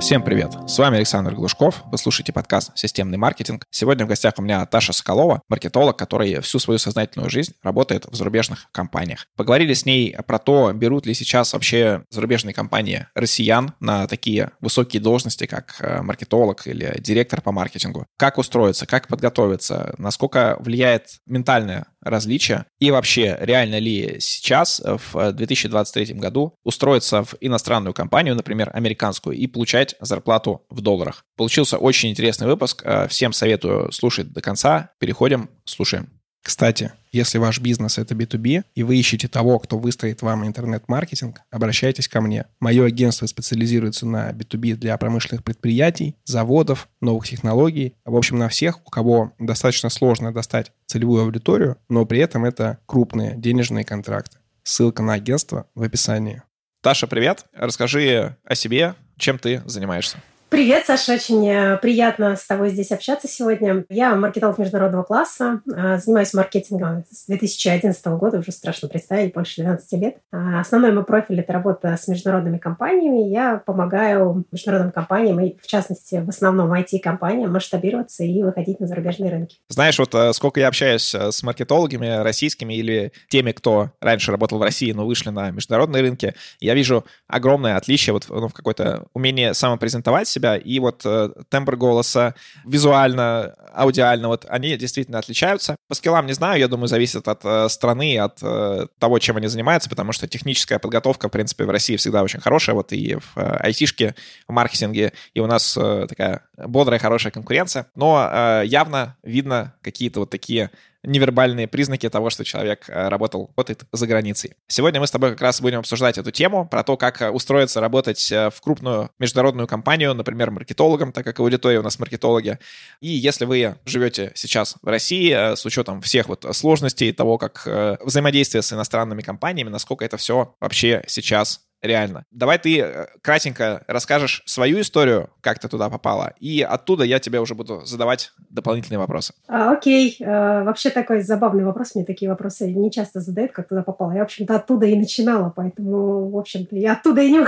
Всем привет! С вами Александр Глушков. Вы слушаете подкаст «Системный маркетинг». Сегодня в гостях у меня Таша Соколова, маркетолог, который всю свою сознательную жизнь работает в зарубежных компаниях. Поговорили с ней про то, берут ли сейчас вообще зарубежные компании россиян на такие высокие должности, как э, маркетолог или директор по маркетингу. Как устроиться, как подготовиться, насколько влияет ментальное различия? И вообще, реально ли сейчас, в 2023 году, устроиться в иностранную компанию, например, американскую, и получать зарплату в долларах? Получился очень интересный выпуск. Э, всем советую слушать до конца. Переходим, слушаем. Кстати, если ваш бизнес — это B2B, и вы ищете того, кто выстроит вам интернет-маркетинг, обращайтесь ко мне. Мое агентство специализируется на B2B для промышленных предприятий, заводов, новых технологий, в общем, на всех, у кого достаточно сложно достать целевую аудиторию, но при этом это крупные денежные контракты. Ссылка на агентство в описании. Таша, привет. Расскажи о себе, чем ты занимаешься. Привет, Саша, очень э, приятно с тобой здесь общаться сегодня. Я маркетолог международного класса, э, занимаюсь маркетингом с 2011 года, уже страшно представить, больше 12 лет. Э, основной мой профиль – это работа с международными компаниями. Я помогаю международным компаниям, и в частности, в основном IT-компаниям, масштабироваться и выходить на зарубежные рынки. Знаешь, вот сколько я общаюсь с маркетологами российскими или теми, кто раньше работал в России, но вышли на международные рынки, я вижу огромное отличие вот, ну, в какое-то умение самопрезентовать себя, и вот э, тембр голоса, визуально, аудиально, вот они действительно отличаются. По скиллам не знаю, я думаю, зависит от э, страны, от э, того, чем они занимаются, потому что техническая подготовка, в принципе, в России всегда очень хорошая, вот и в э, айтишке, в маркетинге, и у нас э, такая бодрая, хорошая конкуренция, но э, явно видно какие-то вот такие невербальные признаки того, что человек э, работал, работает за границей. Сегодня мы с тобой как раз будем обсуждать эту тему, про то, как э, устроиться работать э, в крупную международную компанию, например, маркетологом, так как аудитория у нас маркетологи. И если вы живете сейчас в России, с учетом всех вот сложностей того, как взаимодействие с иностранными компаниями, насколько это все вообще сейчас реально. Давай ты э, кратенько расскажешь свою историю, как ты туда попала, и оттуда я тебе уже буду задавать дополнительные вопросы. А, окей. А, вообще такой забавный вопрос. Мне такие вопросы не часто задают, как туда попала. Я, в общем-то, оттуда и начинала, поэтому, в общем-то, я оттуда и не,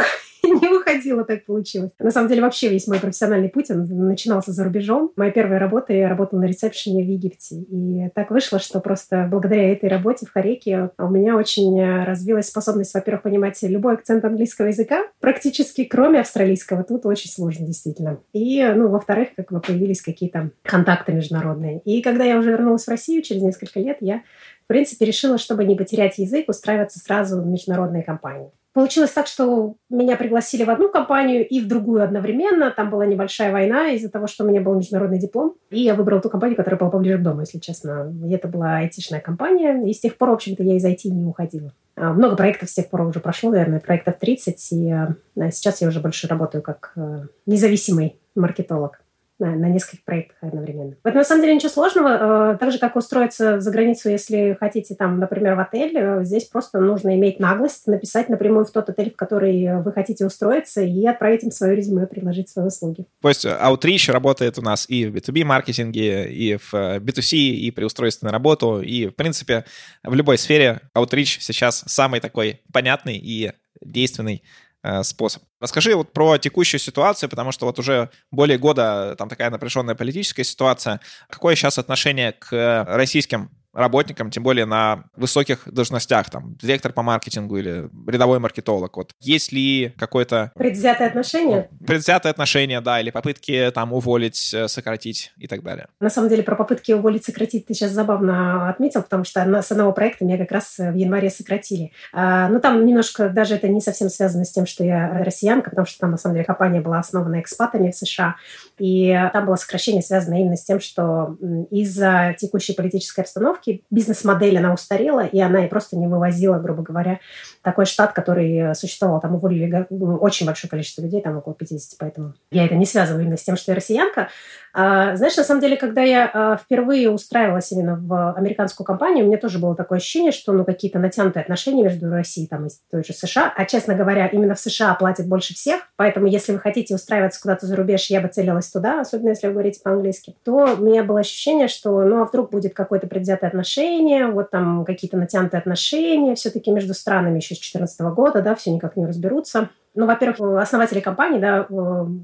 не уходила, так получилось. На самом деле, вообще весь мой профессиональный путь, он начинался за рубежом. Моя первая работа, я работала на ресепшене в Египте. И так вышло, что просто благодаря этой работе в Хареке у меня очень развилась способность, во-первых, понимать любой акцент английского языка, практически кроме австралийского. Тут очень сложно, действительно. И, ну, во-вторых, как бы появились какие-то контакты международные. И когда я уже вернулась в Россию через несколько лет, я в принципе, решила, чтобы не потерять язык, устраиваться сразу в международные компании. Получилось так, что меня пригласили в одну компанию и в другую одновременно. Там была небольшая война из-за того, что у меня был международный диплом. И я выбрала ту компанию, которая была поближе к дому, если честно. И это была айтишная компания. И с тех пор, в общем-то, я из IT не уходила. А, много проектов с тех пор уже прошло, наверное, проектов 30. И а, сейчас я уже больше работаю как а, независимый маркетолог на, нескольких проектах одновременно. В этом на самом деле ничего сложного. Э, так же, как устроиться за границу, если хотите, там, например, в отель, э, здесь просто нужно иметь наглость написать напрямую в тот отель, в который вы хотите устроиться, и отправить им свое резюме, предложить свои услуги. То есть Outreach работает у нас и в B2B-маркетинге, и в B2C, и при устройстве на работу, и, в принципе, в любой сфере Outreach сейчас самый такой понятный и действенный Э, способ. Расскажи вот про текущую ситуацию, потому что вот уже более года там такая напряженная политическая ситуация. Какое сейчас отношение к российским работникам, тем более на высоких должностях, там, директор по маркетингу или рядовой маркетолог. Вот есть ли какое-то... Предвзятое отношение? Предвзятое отношение, да, или попытки там уволить, э, сократить и так далее. На самом деле про попытки уволить, сократить ты сейчас забавно отметил, потому что с одного проекта меня как раз в январе сократили. А, ну, там немножко даже это не совсем связано с тем, что я россиянка, потому что там, на самом деле, компания была основана экспатами в США, и там было сокращение связано именно с тем, что из-за текущей политической обстановки бизнес-модель, она устарела, и она и просто не вывозила, грубо говоря, такой штат, который существовал. Там уволили очень большое количество людей, там около 50, поэтому я это не связываю именно с тем, что я россиянка. А, знаешь, на самом деле, когда я а, впервые устраивалась именно в американскую компанию, у меня тоже было такое ощущение, что ну, какие-то натянутые отношения между Россией там, и той же США. А, честно говоря, именно в США платят больше всех. Поэтому, если вы хотите устраиваться куда-то за рубеж, я бы целилась туда, особенно если вы говорите по-английски, то у меня было ощущение, что ну, а вдруг будет какое-то предвзятое отношение, вот там какие-то натянутые отношения все-таки между странами еще с 2014 года, да, все никак не разберутся. ну, во-первых, основатели компании, да,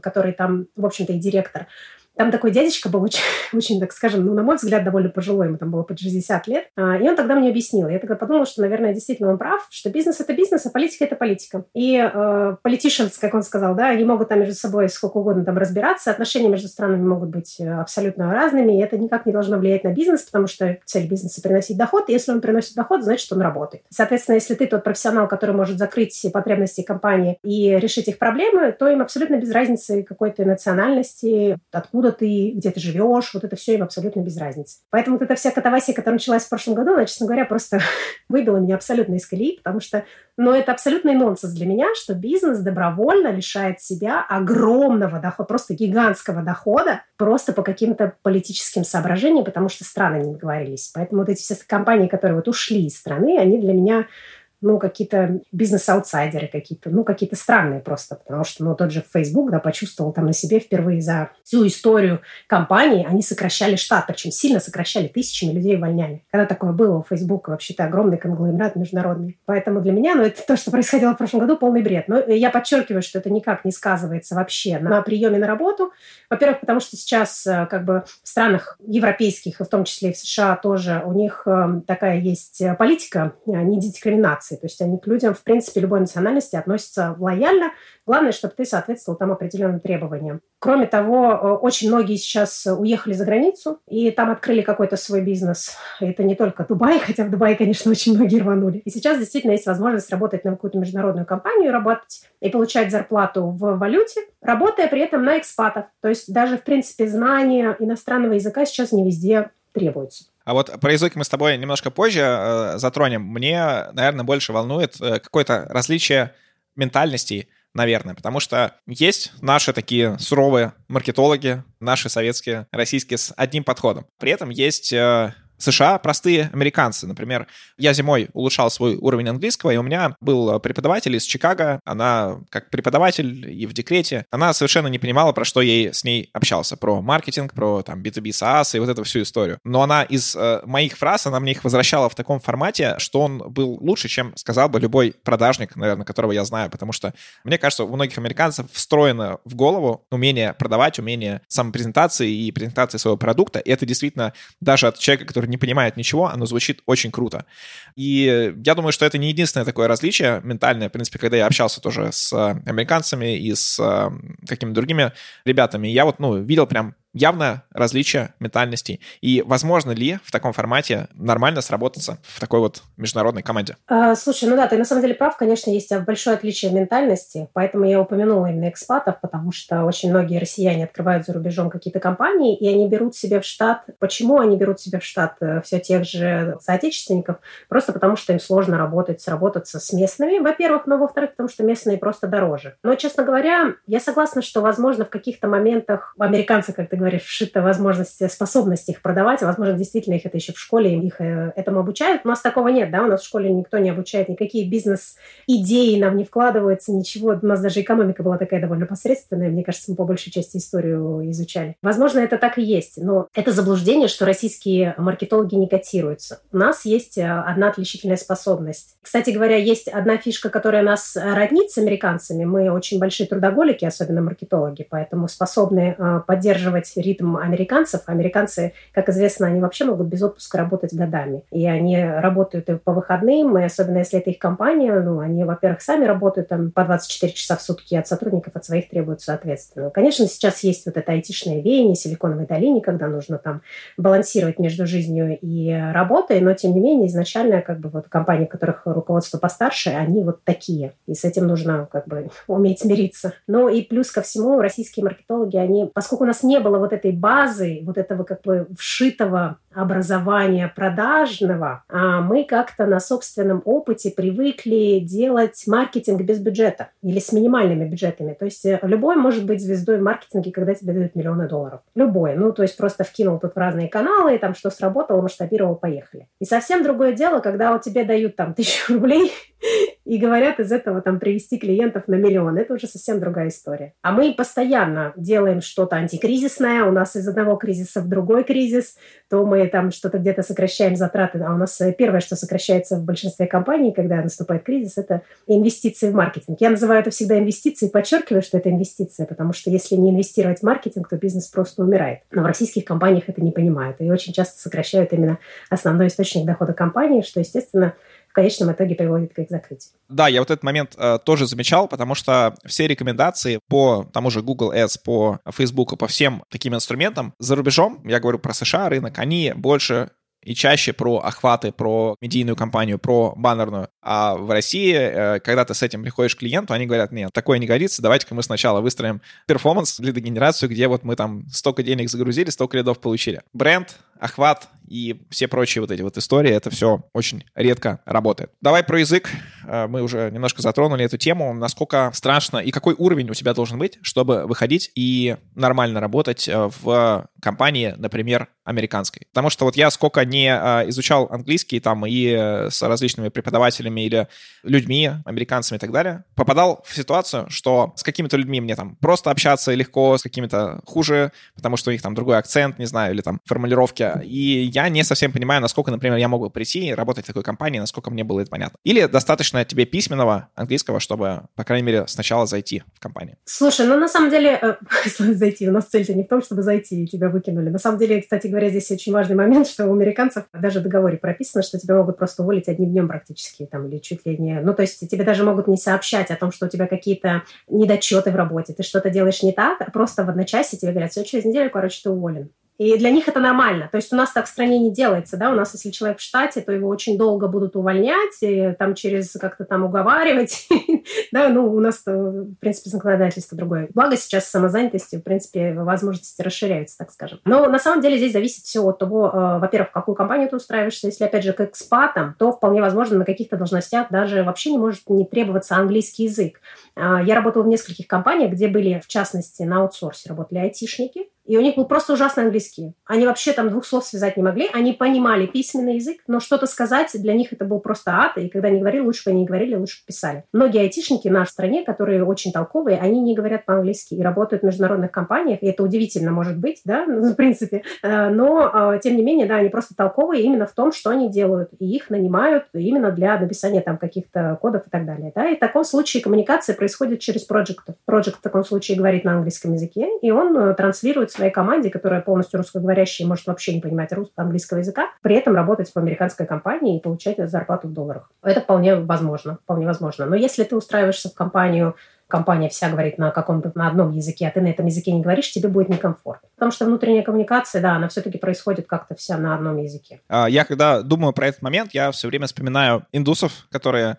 который там, в общем-то, и директор, там такой дядечка был очень, очень, так скажем, ну, на мой взгляд, довольно пожилой, ему там было под 60 лет. А, и он тогда мне объяснил. Я тогда подумала, что, наверное, действительно он прав, что бизнес – это бизнес, а политика – это политика. И э, politicians, как он сказал, да, они могут там между собой сколько угодно там разбираться, отношения между странами могут быть э, абсолютно разными, и это никак не должно влиять на бизнес, потому что цель бизнеса – приносить доход, и если он приносит доход, значит, он работает. Соответственно, если ты тот профессионал, который может закрыть все потребности компании и решить их проблемы, то им абсолютно без разницы какой то национальности, откуда откуда ты, где ты живешь, вот это все им абсолютно без разницы. Поэтому вот эта вся катавасия, которая началась в прошлом году, она, честно говоря, просто выбила меня абсолютно из колеи, потому что, ну, это абсолютный нонсенс для меня, что бизнес добровольно лишает себя огромного дохода, просто гигантского дохода, просто по каким-то политическим соображениям, потому что страны не договорились. Поэтому вот эти все компании, которые вот ушли из страны, они для меня ну, какие-то бизнес-аутсайдеры какие-то, ну, какие-то странные просто, потому что, ну, тот же Facebook, да, почувствовал там на себе впервые за всю историю компании, они сокращали штат, причем сильно сокращали, тысячами людей увольняли. Когда такое было у Facebook, вообще-то огромный конгломерат международный. Поэтому для меня, ну, это то, что происходило в прошлом году, полный бред. Но я подчеркиваю, что это никак не сказывается вообще на приеме на работу. Во-первых, потому что сейчас э, как бы в странах европейских, и в том числе и в США тоже, у них э, такая есть политика э, недискриминации нации. То есть они к людям, в принципе, любой национальности относятся лояльно. Главное, чтобы ты соответствовал там определенным требованиям. Кроме того, э, очень многие сейчас уехали за границу и там открыли какой-то свой бизнес. Это не только Дубай, хотя в Дубае, конечно, очень многие рванули. И сейчас действительно есть возможность работать на какую-то международную компанию, работать и получать зарплату в валюте, работая при этом на экспатов. То есть даже, в принципе, знания иностранного языка сейчас не везде требуются. А вот про язык мы с тобой немножко позже э, затронем. Мне, наверное, больше волнует э, какое-то различие ментальностей, наверное, потому что есть наши такие суровые маркетологи, наши советские, российские с одним подходом. При этом есть э, США простые американцы. Например, я зимой улучшал свой уровень английского, и у меня был преподаватель из Чикаго. Она, как преподаватель и в декрете, она совершенно не понимала, про что я с ней общался. Про маркетинг, про там B2B SaaS и вот эту всю историю. Но она из э, моих фраз, она мне их возвращала в таком формате, что он был лучше, чем сказал бы любой продажник, наверное, которого я знаю. Потому что, мне кажется, у многих американцев встроено в голову умение продавать, умение самопрезентации и презентации своего продукта. И это действительно даже от человека, который который не понимает ничего, оно звучит очень круто. И я думаю, что это не единственное такое различие ментальное. В принципе, когда я общался тоже с американцами и с э, какими-то другими ребятами, я вот, ну, видел прям явное различие ментальностей. И возможно ли в таком формате нормально сработаться в такой вот международной команде? А, слушай, ну да, ты на самом деле прав, конечно, есть большое отличие ментальности, поэтому я упомянула именно экспатов, потому что очень многие россияне открывают за рубежом какие-то компании, и они берут себе в штат. Почему они берут себе в штат э, все тех же соотечественников? Просто потому, что им сложно работать, сработаться с местными, во-первых, но во-вторых, потому что местные просто дороже. Но, честно говоря, я согласна, что, возможно, в каких-то моментах американцы, как ты говоришь, говоришь, вшита возможность, э, способность их продавать. Возможно, действительно их это еще в школе, их э, этому обучают. У нас такого нет, да, у нас в школе никто не обучает, никакие бизнес-идеи нам не вкладываются, ничего. У нас даже экономика была такая довольно посредственная. Мне кажется, мы по большей части историю изучали. Возможно, это так и есть, но это заблуждение, что российские маркетологи не котируются. У нас есть э, одна отличительная способность. Кстати говоря, есть одна фишка, которая нас роднит с американцами. Мы очень большие трудоголики, особенно маркетологи, поэтому способны поддерживать ритм американцев. Американцы, как известно, они вообще могут без отпуска работать годами. И они работают и по выходным, и особенно если это их компания, ну, они, во-первых, сами работают там по 24 часа в сутки, от сотрудников, от своих требуют соответственно. Конечно, сейчас есть вот это айтишное веяние Силиконовой долине, когда нужно там балансировать между жизнью и работой, но, тем не менее, изначально как бы вот компании, которых руководство постарше, они вот такие. И с этим нужно как бы уметь смириться. Ну и плюс ко всему, российские маркетологи, они, поскольку у нас не было вот этой базы, вот этого как бы вшитого образования продажного, а мы как-то на собственном опыте привыкли делать маркетинг без бюджета или с минимальными бюджетами. То есть э, любой может быть звездой в маркетинге, когда тебе дают миллионы долларов. Любой. Ну, то есть просто вкинул тут в разные каналы, и там что сработало, масштабировал, поехали. И совсем другое дело, когда вот тебе дают там тысячу рублей, и говорят из этого там привести клиентов на миллион. Это уже совсем другая история. А мы постоянно делаем что-то антикризисное, кризисная, у нас из одного кризиса в другой кризис, то мы там что-то где-то сокращаем затраты. А у нас э, первое, что сокращается в большинстве компаний, когда наступает кризис, это инвестиции в маркетинг. Я называю это всегда инвестиции, подчеркиваю, что это инвестиция, потому что если не инвестировать в маркетинг, то бизнес просто умирает. Но в российских компаниях это не понимают и очень часто сокращают именно основной источник дохода компании, что, естественно, конечном итоге приводит к их закрытию. Да, я вот этот момент э, тоже замечал, потому что все рекомендации по тому же Google Ads, по Facebook, по всем таким инструментам за рубежом, я говорю про США рынок, они больше и чаще про охваты, про медийную кампанию, про баннерную. А в России, э, когда ты с этим приходишь к клиенту, они говорят, нет, такое не годится, давайте-ка мы сначала выстроим перформанс, лидогенерацию, где вот мы там столько денег загрузили, столько лидов получили. Бренд, охват и все прочие вот эти вот истории, это все очень редко работает. Давай про язык. Э, мы уже немножко затронули эту тему. Насколько страшно и какой уровень у тебя должен быть, чтобы выходить и нормально работать э, в компании, например, американской. Потому что вот я сколько не э, изучал английский там и с различными преподавателями или людьми, американцами и так далее, попадал в ситуацию, что с какими-то людьми мне там просто общаться легко, с какими-то хуже, потому что у них там другой акцент, не знаю, или там формулировки и я не совсем понимаю, насколько, например, я могу прийти и работать в такой компании, насколько мне было это понятно. Или достаточно тебе письменного английского, чтобы, по крайней мере, сначала зайти в компанию? Слушай, ну на самом деле, э, зайти, у нас цель-то не в том, чтобы зайти и тебя выкинули. На самом деле, кстати говоря, здесь очень важный момент, что у американцев даже в договоре прописано, что тебя могут просто уволить одним днем практически, там, или чуть ли не... Ну, то есть тебе даже могут не сообщать о том, что у тебя какие-то недочеты в работе, ты что-то делаешь не так, а просто в одночасье тебе говорят, все, через неделю, короче, ты уволен. И для них это нормально. То есть у нас так в стране не делается, да, у нас, если человек в штате, то его очень долго будут увольнять, и там через как-то там уговаривать, да, ну, у нас, в принципе, законодательство другое. Благо сейчас самозанятости, в принципе, возможности расширяются, так скажем. Но на самом деле здесь зависит все от того, э, во-первых, в какую компанию ты устраиваешься, если, опять же, к экспатам, то вполне возможно на каких-то должностях даже вообще не может не требоваться английский язык. Э, я работала в нескольких компаниях, где были, в частности, на аутсорсе работали айтишники, и у них был просто ужасный английский. Они вообще там двух слов связать не могли. Они понимали письменный язык, но что-то сказать для них это был просто ад. И когда они говорили, лучше бы они не говорили, лучше бы писали. Многие айтишники в нашей стране, которые очень толковые, они не говорят по-английски и работают в международных компаниях. И это удивительно может быть, да, в принципе. Э, но, э, тем не менее, да, они просто толковые именно в том, что они делают. И их нанимают именно для написания там каких-то кодов и так далее. Да? И в таком случае коммуникация происходит через проект. Проект в таком случае говорит на английском языке, и он э, транслирует своей команде, которая полностью русскоговорящая и может вообще не понимать русского, английского языка, при этом работать в американской компании и получать зарплату в долларах. Это вполне возможно, вполне возможно. Но если ты устраиваешься в компанию, компания вся говорит на каком-то на одном языке, а ты на этом языке не говоришь, тебе будет некомфортно. Потому что внутренняя коммуникация, да, она все-таки происходит как-то вся на одном языке. А, я когда думаю про этот момент, я все время вспоминаю индусов, которые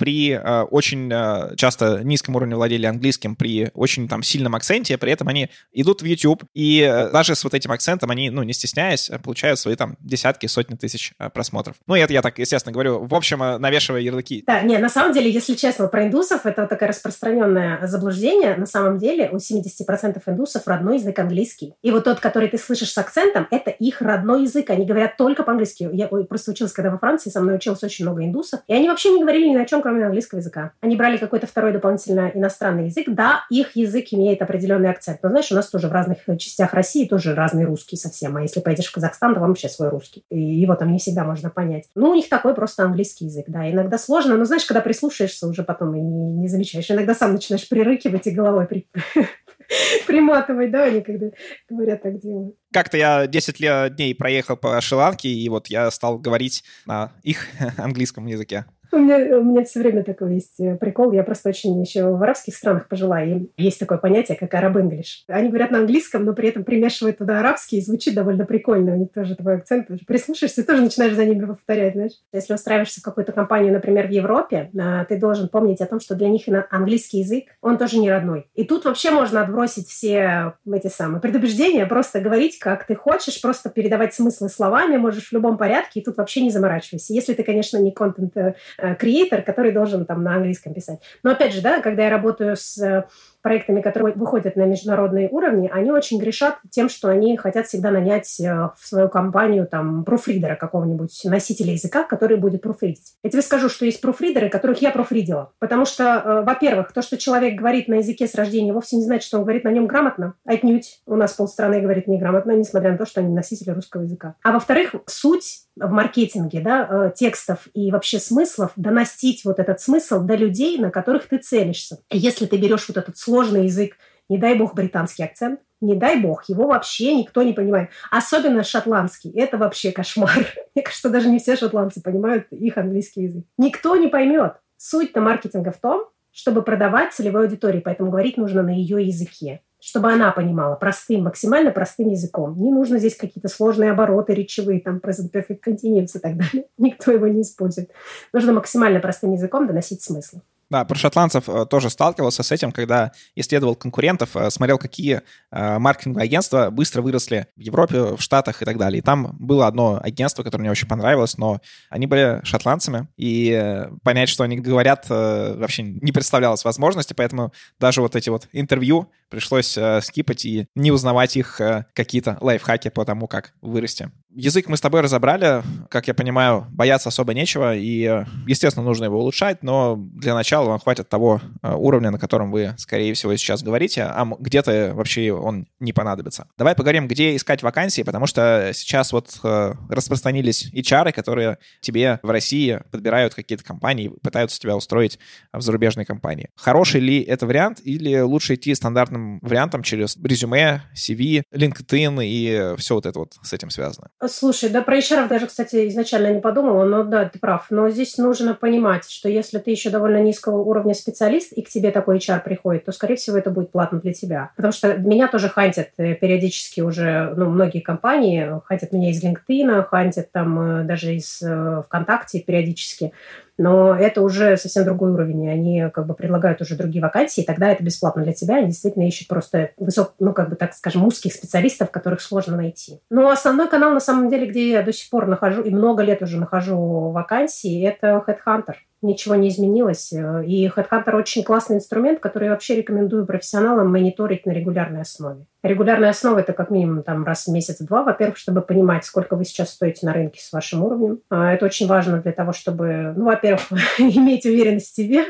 при э, очень э, часто низком уровне владения английским, при очень там сильном акценте, при этом они идут в YouTube, и э, даже с вот этим акцентом они, ну, не стесняясь, получают свои там десятки, сотни тысяч э, просмотров. Ну, это я так, естественно, говорю, в общем, э, навешивая ярлыки. Да, не, на самом деле, если честно, про индусов это такое распространенное заблуждение. На самом деле у 70% индусов родной язык английский. И вот тот, который ты слышишь с акцентом, это их родной язык. Они говорят только по-английски. Я просто училась, когда во Франции, со мной училось очень много индусов, и они вообще не говорили ни о чем, кроме английского языка. Они брали какой-то второй дополнительно иностранный язык. Да, их язык имеет определенный акцент. Но знаешь, у нас тоже в разных частях России тоже разный русский совсем. А если поедешь в Казахстан, то вам вообще свой русский. И его там не всегда можно понять. Ну, у них такой просто английский язык, да. Иногда сложно, но знаешь, когда прислушаешься, уже потом и не, замечаешь. Иногда сам начинаешь прирыкивать и головой при... приматывать, да, они когда говорят так делают. Как-то я 10 дней проехал по Шри-Ланке, и вот я стал говорить на их английском языке. У меня, у меня все время такой есть э, прикол. Я просто очень еще в арабских странах пожила. И есть такое понятие, как араб English. Они говорят на английском, но при этом примешивают туда арабский, и звучит довольно прикольно. У них тоже твой акцент. Прислушаешься, тоже начинаешь за ними повторять, знаешь. Если устраиваешься в какую-то компанию, например, в Европе, а, ты должен помнить о том, что для них английский язык, он тоже не родной. И тут вообще можно отбросить все эти самые предубеждения, просто говорить, как ты хочешь, просто передавать смыслы словами, можешь в любом порядке, и тут вообще не заморачивайся. Если ты, конечно, не контент Э, креатор, который должен там на английском писать. Но опять же, да, когда я работаю с проектами, которые выходят на международные уровни, они очень грешат тем, что они хотят всегда нанять э, в свою компанию там пруфридера какого-нибудь, носителя языка, который будет пруфридить. Я тебе скажу, что есть пруфридеры, которых я пруфридила. Потому что, э, во-первых, то, что человек говорит на языке с рождения, вовсе не значит, что он говорит на нем грамотно. Отнюдь. У нас полстраны говорит неграмотно, несмотря на то, что они носители русского языка. А во-вторых, суть в маркетинге да, э, текстов и вообще смыслов, доносить вот этот смысл до людей, на которых ты целишься. если ты берешь вот этот сложный язык, не дай бог британский акцент, не дай бог, его вообще никто не понимает. Особенно шотландский. Это вообще кошмар. Мне кажется, даже не все шотландцы понимают их английский язык. Никто не поймет. Суть-то маркетинга в том, чтобы продавать целевой аудитории, поэтому говорить нужно на ее языке чтобы она понимала простым, максимально простым языком. Не нужно здесь какие-то сложные обороты речевые, там, present perfect continuous и так далее. Никто его не использует. Нужно максимально простым языком доносить смысл. Да, про шотландцев э, тоже сталкивался с этим, когда исследовал конкурентов, э, смотрел, какие э, маркетинговые агентства быстро выросли в Европе, в Штатах и так далее. И там было одно агентство, которое мне очень понравилось, но они были шотландцами, и понять, что они говорят, вообще не представлялось возможности, поэтому даже вот эти вот интервью пришлось скипать и не узнавать их какие-то лайфхаки по тому, как вырасти. Язык мы с тобой разобрали, как я понимаю, бояться особо нечего, и, естественно, нужно его улучшать, но для начала вам хватит того э, уровня, на котором вы, скорее всего, сейчас говорите, а где-то вообще он не понадобится. Давай поговорим, где искать вакансии, потому что сейчас вот э, распространились HR, которые тебе в России подбирают какие-то компании, пытаются тебя устроить в зарубежной компании. Хороший ли это вариант, или лучше идти стандартным вариантом через резюме, CV, LinkedIn и все вот это вот с этим связано? Слушай, да про HR даже, кстати, изначально не подумала, но да, ты прав. Но здесь нужно понимать, что если ты еще довольно низкого уровня специалист, и к тебе такой HR приходит, то, скорее всего, это будет платно для тебя. Потому что меня тоже хантят э, периодически уже, ну, многие компании хантят меня из LinkedIn, хантят там э, даже из э, ВКонтакте периодически но это уже совсем другой уровень, они как бы предлагают уже другие вакансии, и тогда это бесплатно для тебя, они действительно ищут просто высок, ну, как бы, так скажем, узких специалистов, которых сложно найти. Но основной канал, на самом деле, где я до сих пор нахожу, и много лет уже нахожу вакансии, это Headhunter ничего не изменилось. И Headhunter очень классный инструмент, который я вообще рекомендую профессионалам мониторить на регулярной основе. Регулярная основа – это как минимум там, раз в месяц-два, во-первых, чтобы понимать, сколько вы сейчас стоите на рынке с вашим уровнем. А, это очень важно для того, чтобы, ну, во-первых, иметь уверенность в себе,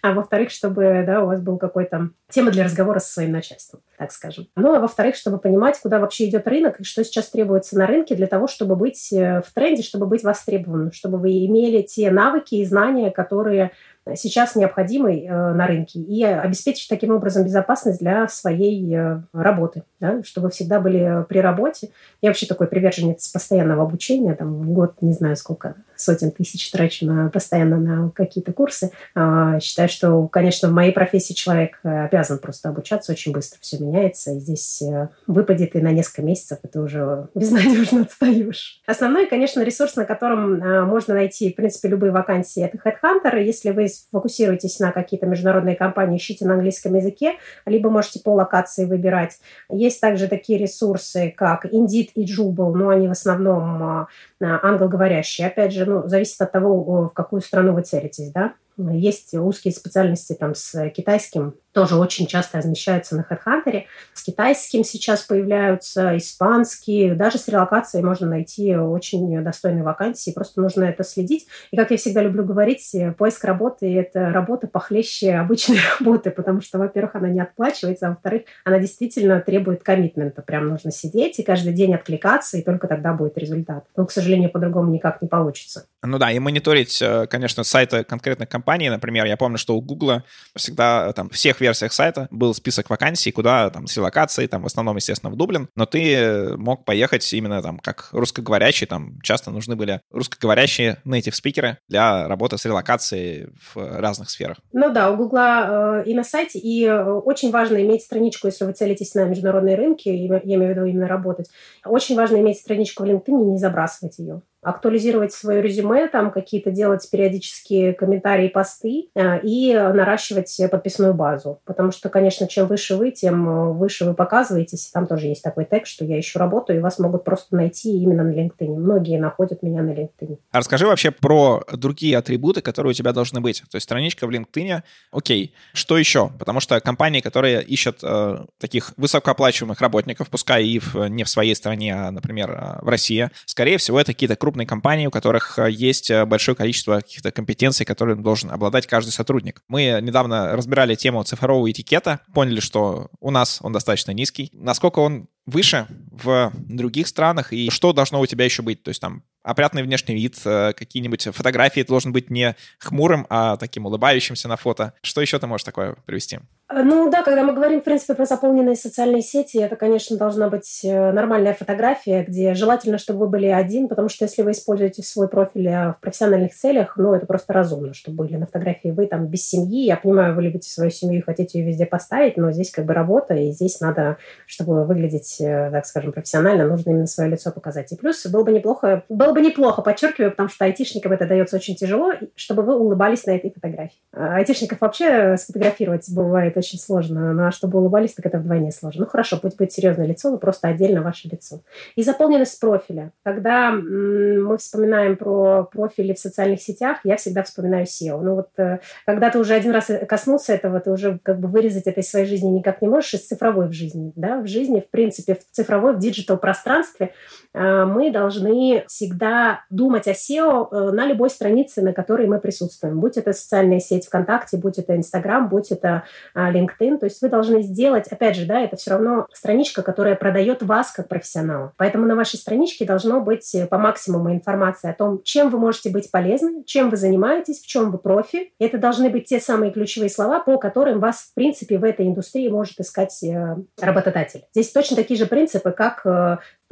а во-вторых, чтобы да, у вас был какой-то тема для разговора со своим начальством, так скажем. Ну, а во-вторых, чтобы понимать, куда вообще идет рынок и что сейчас требуется на рынке для того, чтобы быть э, в тренде, чтобы быть востребованным, чтобы вы имели те навыки и знания, которые сейчас необходимый э, на рынке и обеспечить таким образом безопасность для своей э, работы, да, чтобы всегда были при работе. Я вообще такой приверженец постоянного обучения, там в год не знаю сколько сотен тысяч трачу на, постоянно на какие-то курсы. А, считаю, что, конечно, в моей профессии человек э, обязан просто обучаться, очень быстро все меняется, и здесь выпадет и на несколько месяцев, это уже безнадежно отстаешь. Основной, конечно, ресурс, на котором можно найти, в принципе, любые вакансии, это HeadHunter. Если вы фокусируетесь на какие-то международные компании, ищите на английском языке, либо можете по локации выбирать. Есть также такие ресурсы, как Indeed и Jubal, но они в основном а, англоговорящие. Опять же, ну, зависит от того, в какую страну вы целитесь, да. Есть узкие специальности там с китайским тоже очень часто размещаются на HeadHunter. С китайским сейчас появляются, испанские. Даже с релокацией можно найти очень достойные вакансии. Просто нужно это следить. И, как я всегда люблю говорить, поиск работы – это работа похлеще обычной работы, потому что, во-первых, она не отплачивается, а во-вторых, она действительно требует коммитмента. Прям нужно сидеть и каждый день откликаться, и только тогда будет результат. Но, к сожалению, по-другому никак не получится. Ну да, и мониторить, э, конечно, сайты конкретных компаний. Например, я помню, что у Google всегда там всех версиях сайта был список вакансий, куда там с релокацией, там в основном, естественно, в Дублин, но ты мог поехать именно там как русскоговорящий, там часто нужны были русскоговорящие native спикеры для работы с релокацией в разных сферах. Ну да, у Гугла э, и на сайте, и э, очень важно иметь страничку, если вы целитесь на международные рынки, я имею в виду именно работать, очень важно иметь страничку в LinkedIn и не забрасывать ее. Актуализировать свое резюме, там какие-то делать периодические комментарии, посты э, и наращивать подписную базу. Потому что, конечно, чем выше вы, тем выше вы показываетесь. Там тоже есть такой текст, что я ищу работу, и вас могут просто найти именно на LinkedIn. Многие находят меня на LinkedIn. А расскажи вообще про другие атрибуты, которые у тебя должны быть. То есть страничка в LinkedIn, окей. Что еще? Потому что компании, которые ищут э, таких высокооплачиваемых работников, пускай и в, не в своей стране, а, например, э, в России, скорее всего, это какие-то крупные компании, у которых э, есть э, большое количество каких-то компетенций, которые должен обладать каждый сотрудник. Мы недавно разбирали тему цифрового этикета, поняли, что у нас он достаточно низкий. Насколько он выше в других странах, и что должно у тебя еще быть? То есть там опрятный внешний вид, э, какие-нибудь фотографии, ты должен быть не хмурым, а таким улыбающимся на фото. Что еще ты можешь такое привести? Э, ну да, когда мы говорим, в принципе, про заполненные социальные сети, это, конечно, должна быть э, нормальная фотография, где желательно, чтобы вы были один, потому что если вы используете свой профиль в профессиональных целях, ну, это просто разумно, чтобы были на фотографии вы там без семьи. Я понимаю, вы любите свою семью и хотите ее везде поставить, но здесь как бы работа, и здесь надо, чтобы выглядеть, так скажем, профессионально, нужно именно свое лицо показать. И плюс было бы неплохо, было бы неплохо, подчеркиваю, потому что айтишникам это дается очень тяжело, чтобы вы улыбались на этой фотографии. А айтишников вообще сфотографировать бывает очень сложно, а чтобы улыбались, так это вдвойне сложно. Ну хорошо, пусть будет серьезное лицо, но просто отдельно ваше лицо. И заполненность профиля. Когда мы вспоминаем про профили в социальных сетях, я всегда вспоминаю SEO. Ну вот э, когда ты уже один раз коснулся этого, ты уже как бы вырезать это из своей жизни никак не можешь, из цифровой в жизни. Да? В жизни, в принципе, в цифровой, в digital пространстве э, мы должны всегда думать о SEO э, на любой странице, на которой мы присутствуем. Будь это социальная сеть ВКонтакте, будь это Инстаграм, будь это а, LinkedIn. То есть вы должны сделать, опять же, да, это все равно страничка, которая продает вас как профессионала. Поэтому на вашей страничке должно быть э, по максимуму информации о том, чем вы можете быть полезны, чем вы занимаетесь, в чем вы профи. Это должны быть те самые ключевые слова, по которым вас, в принципе, в этой индустрии может искать э, работодатель. Здесь точно такие же принципы, как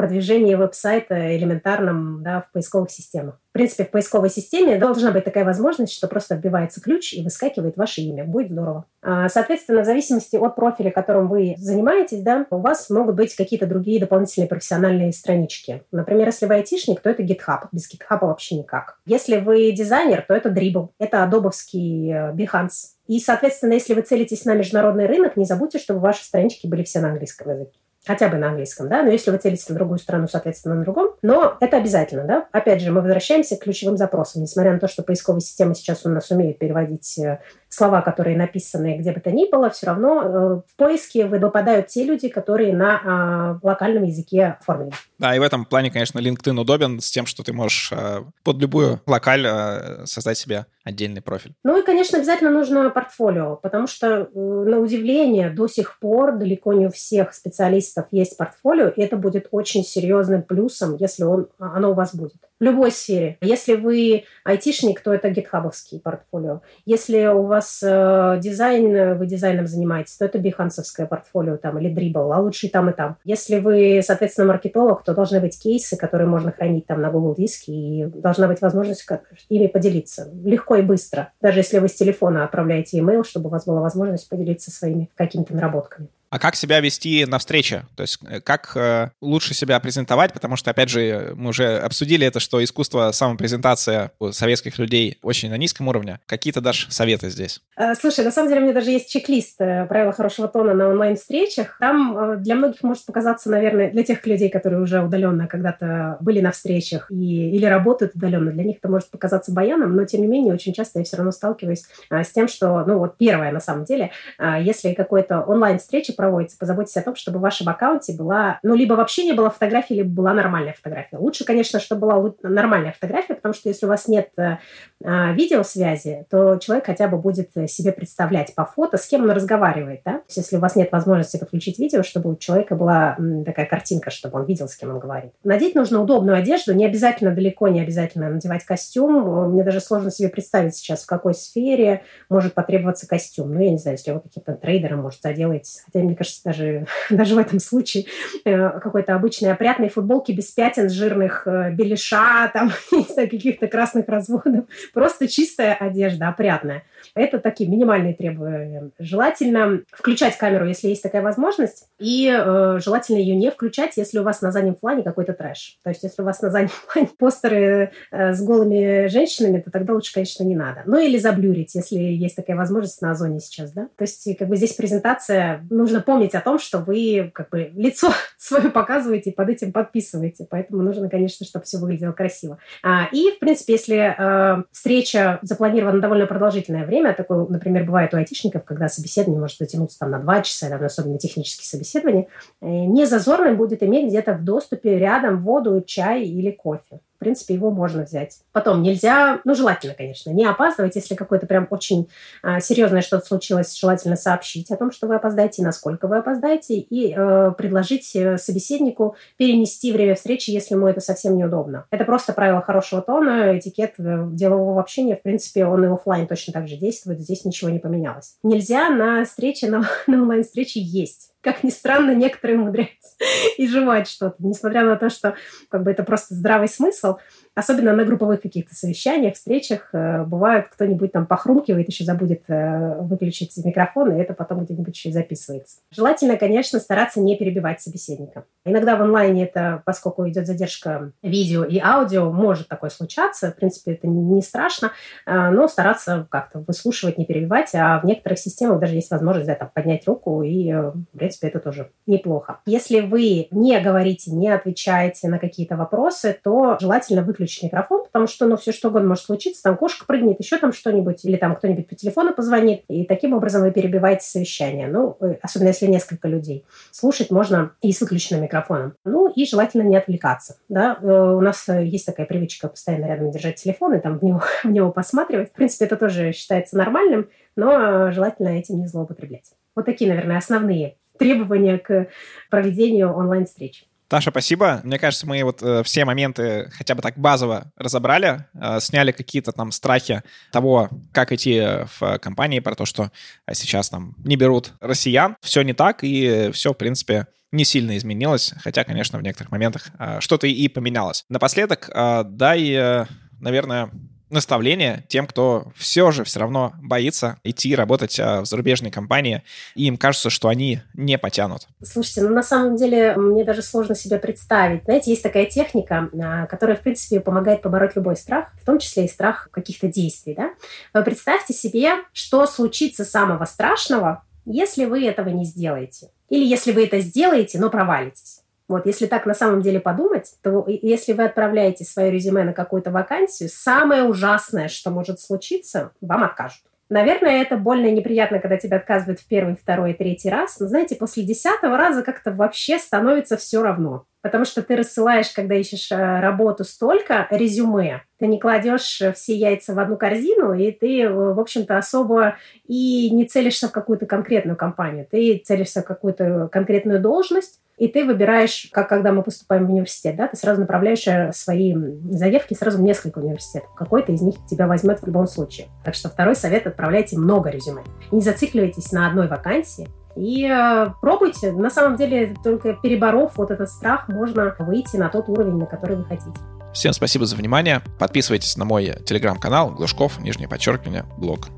продвижении веб-сайта элементарном да, в поисковых системах. В принципе, в поисковой системе должна быть такая возможность, что просто вбивается ключ и выскакивает ваше имя. Будет здорово. А, соответственно, в зависимости от профиля, которым вы занимаетесь, да, у вас могут быть какие-то другие дополнительные профессиональные странички. Например, если вы айтишник, то это GitHub. Без GitHub вообще никак. Если вы дизайнер, то это Dribble. Это адобовский э, Behance. И, соответственно, если вы целитесь на международный рынок, не забудьте, чтобы ваши странички были все на английском языке хотя бы на английском, да, но если вы целитесь на другую страну, соответственно, на другом, но это обязательно, да. Опять же, мы возвращаемся к ключевым запросам, несмотря на то, что поисковые системы сейчас у нас умеют переводить э, слова, которые написаны где бы то ни было, все равно э, в поиске выпадают те люди, которые на э, локальном языке оформлены. Да, и в этом плане, конечно, LinkedIn удобен с тем, что ты можешь э, под любую локаль э, создать себе отдельный профиль. Ну и, конечно, обязательно нужно портфолио, потому что, на удивление, до сих пор далеко не у всех специалистов есть портфолио, и это будет очень серьезным плюсом, если он, оно у вас будет любой сфере. Если вы айтишник, то это гитхабовский портфолио. Если у вас э, дизайн, вы дизайном занимаетесь, то это бихансовское портфолио там, или дрибл, а лучше и там, и там. Если вы, соответственно, маркетолог, то должны быть кейсы, которые можно хранить там на Google диске, и должна быть возможность ими поделиться. Легко и быстро. Даже если вы с телефона отправляете email, чтобы у вас была возможность поделиться своими какими-то наработками. А как себя вести на встрече? То есть э, как э, лучше себя презентовать? Потому что, опять же, мы уже обсудили это, что искусство самопрезентации у советских людей очень на низком уровне. Какие-то дашь советы здесь? Э, слушай, на самом деле у меня даже есть чек-лист правила хорошего тона на онлайн-встречах. Там для многих может показаться, наверное, для тех людей, которые уже удаленно когда-то были на встречах и, или работают удаленно, для них это может показаться баяном, но тем не менее очень часто я все равно сталкиваюсь с тем, что, ну вот первое на самом деле, если какой-то онлайн-встреча проводится, позаботьтесь о том, чтобы в вашем аккаунте была, ну, либо вообще не было фотографии, либо была нормальная фотография. Лучше, конечно, чтобы была нормальная фотография, потому что если у вас нет э, а, видеосвязи, то человек хотя бы будет себе представлять по фото, с кем он разговаривает, да? То есть если у вас нет возможности подключить видео, чтобы у человека была такая картинка, чтобы он видел, с кем он говорит. Надеть нужно удобную одежду, не обязательно далеко, не обязательно надевать костюм. Мне даже сложно себе представить сейчас, в какой сфере может потребоваться костюм. Ну, я не знаю, если вы какие-то трейдеры, может, заделаетесь. Хотя мне кажется, даже, даже в этом случае э, какой-то обычной опрятной футболки без пятен, жирных э, беляша, там, не знаю, каких-то красных разводов. Просто чистая одежда, опрятная. Это такие минимальные требования. Желательно включать камеру, если есть такая возможность, и э, желательно ее не включать, если у вас на заднем плане какой-то трэш. То есть, если у вас на заднем плане постеры э, с голыми женщинами, то тогда лучше, конечно, не надо. Ну или заблюрить, если есть такая возможность на Озоне сейчас, да. То есть, как бы здесь презентация, нужно помнить о том, что вы как бы лицо свое показываете и под этим подписываете. Поэтому нужно, конечно, чтобы все выглядело красиво. А, и, в принципе, если э, встреча запланирована довольно продолжительное время. Такое, например, бывает у айтишников, когда собеседование может затянуться там на два часа, там, особенно технические собеседования. Э, не зазорным будет иметь где-то в доступе рядом воду, чай или кофе принципе, его можно взять. Потом нельзя, ну, желательно, конечно, не опаздывать, если какое-то прям очень а, серьезное что-то случилось, желательно сообщить о том, что вы опоздаете, насколько вы опоздаете, и э, предложить э, собеседнику перенести время встречи, если ему это совсем неудобно. Это просто правило хорошего тона, этикет э, делового общения, в принципе, он и офлайн точно так же действует, здесь ничего не поменялось. Нельзя на встрече, на, на онлайн-встрече есть как ни странно, некоторые умудряются и жевать что-то, несмотря на то, что как бы это просто здравый смысл. Особенно на групповых каких-то совещаниях, встречах э, бывает, кто-нибудь там похрумкивает, еще забудет э, выключить микрофон, и это потом где-нибудь еще и записывается. Желательно, конечно, стараться не перебивать собеседника. Иногда в онлайне это, поскольку идет задержка видео и аудио, может такое случаться. В принципе, это не страшно, э, но стараться как-то выслушивать, не перебивать. А в некоторых системах даже есть возможность да, там, поднять руку, и, в принципе, это тоже неплохо. Если вы не говорите, не отвечаете на какие-то вопросы, то желательно выключить выключить микрофон, потому что, ну, все что угодно может случиться, там кошка прыгнет, еще там что-нибудь, или там кто-нибудь по телефону позвонит, и таким образом вы перебиваете совещание. Ну, э, особенно если несколько людей. Слушать можно и с выключенным микрофоном. Ну, и желательно не отвлекаться, да. Э, у нас э, есть такая привычка постоянно рядом держать телефон и там в него, в него посматривать. В принципе, это тоже считается нормальным, но желательно этим не злоупотреблять. Вот такие, наверное, основные требования к проведению онлайн-встреч. Таша, спасибо. Мне кажется, мы вот э, все моменты хотя бы так базово разобрали, э, сняли какие-то там страхи того, как идти в компании, про то, что сейчас там не берут россиян. Все не так, и все, в принципе, не сильно изменилось, хотя, конечно, в некоторых моментах э, что-то и поменялось. Напоследок, э, дай, э, наверное, наставление тем, кто все же все равно боится идти работать а, в зарубежной компании, и им кажется, что они не потянут. Слушайте, ну на самом деле мне даже сложно себе представить. Знаете, есть такая техника, а, которая, в принципе, помогает побороть любой страх, в том числе и страх каких-то действий. Да? Представьте себе, что случится самого страшного, если вы этого не сделаете. Или если вы это сделаете, но провалитесь. Вот, если так на самом деле подумать, то если вы отправляете свое резюме на какую-то вакансию, самое ужасное, что может случиться, вам откажут. Наверное, это больно и неприятно, когда тебя отказывают в первый, второй, третий раз. Но, знаете, после десятого раза как-то вообще становится все равно. Потому что ты рассылаешь, когда ищешь э, работу, столько резюме, ты не кладешь э, все яйца в одну корзину, и ты, э, в общем-то, особо и не целишься в какую-то конкретную компанию. Ты целишься в какую-то конкретную должность, и ты выбираешь, как когда мы поступаем в университет, да, ты сразу направляешь свои заявки сразу в несколько университетов. Какой-то из них тебя возьмет в любом случае. Так что второй совет – отправляйте много резюме. Не зацикливайтесь на одной вакансии, и э, пробуйте. На самом деле, только переборов вот этот страх, можно выйти на тот уровень, на который вы хотите. Всем спасибо за внимание. Подписывайтесь на мой телеграм-канал Глушков, нижнее подчеркивание, блог.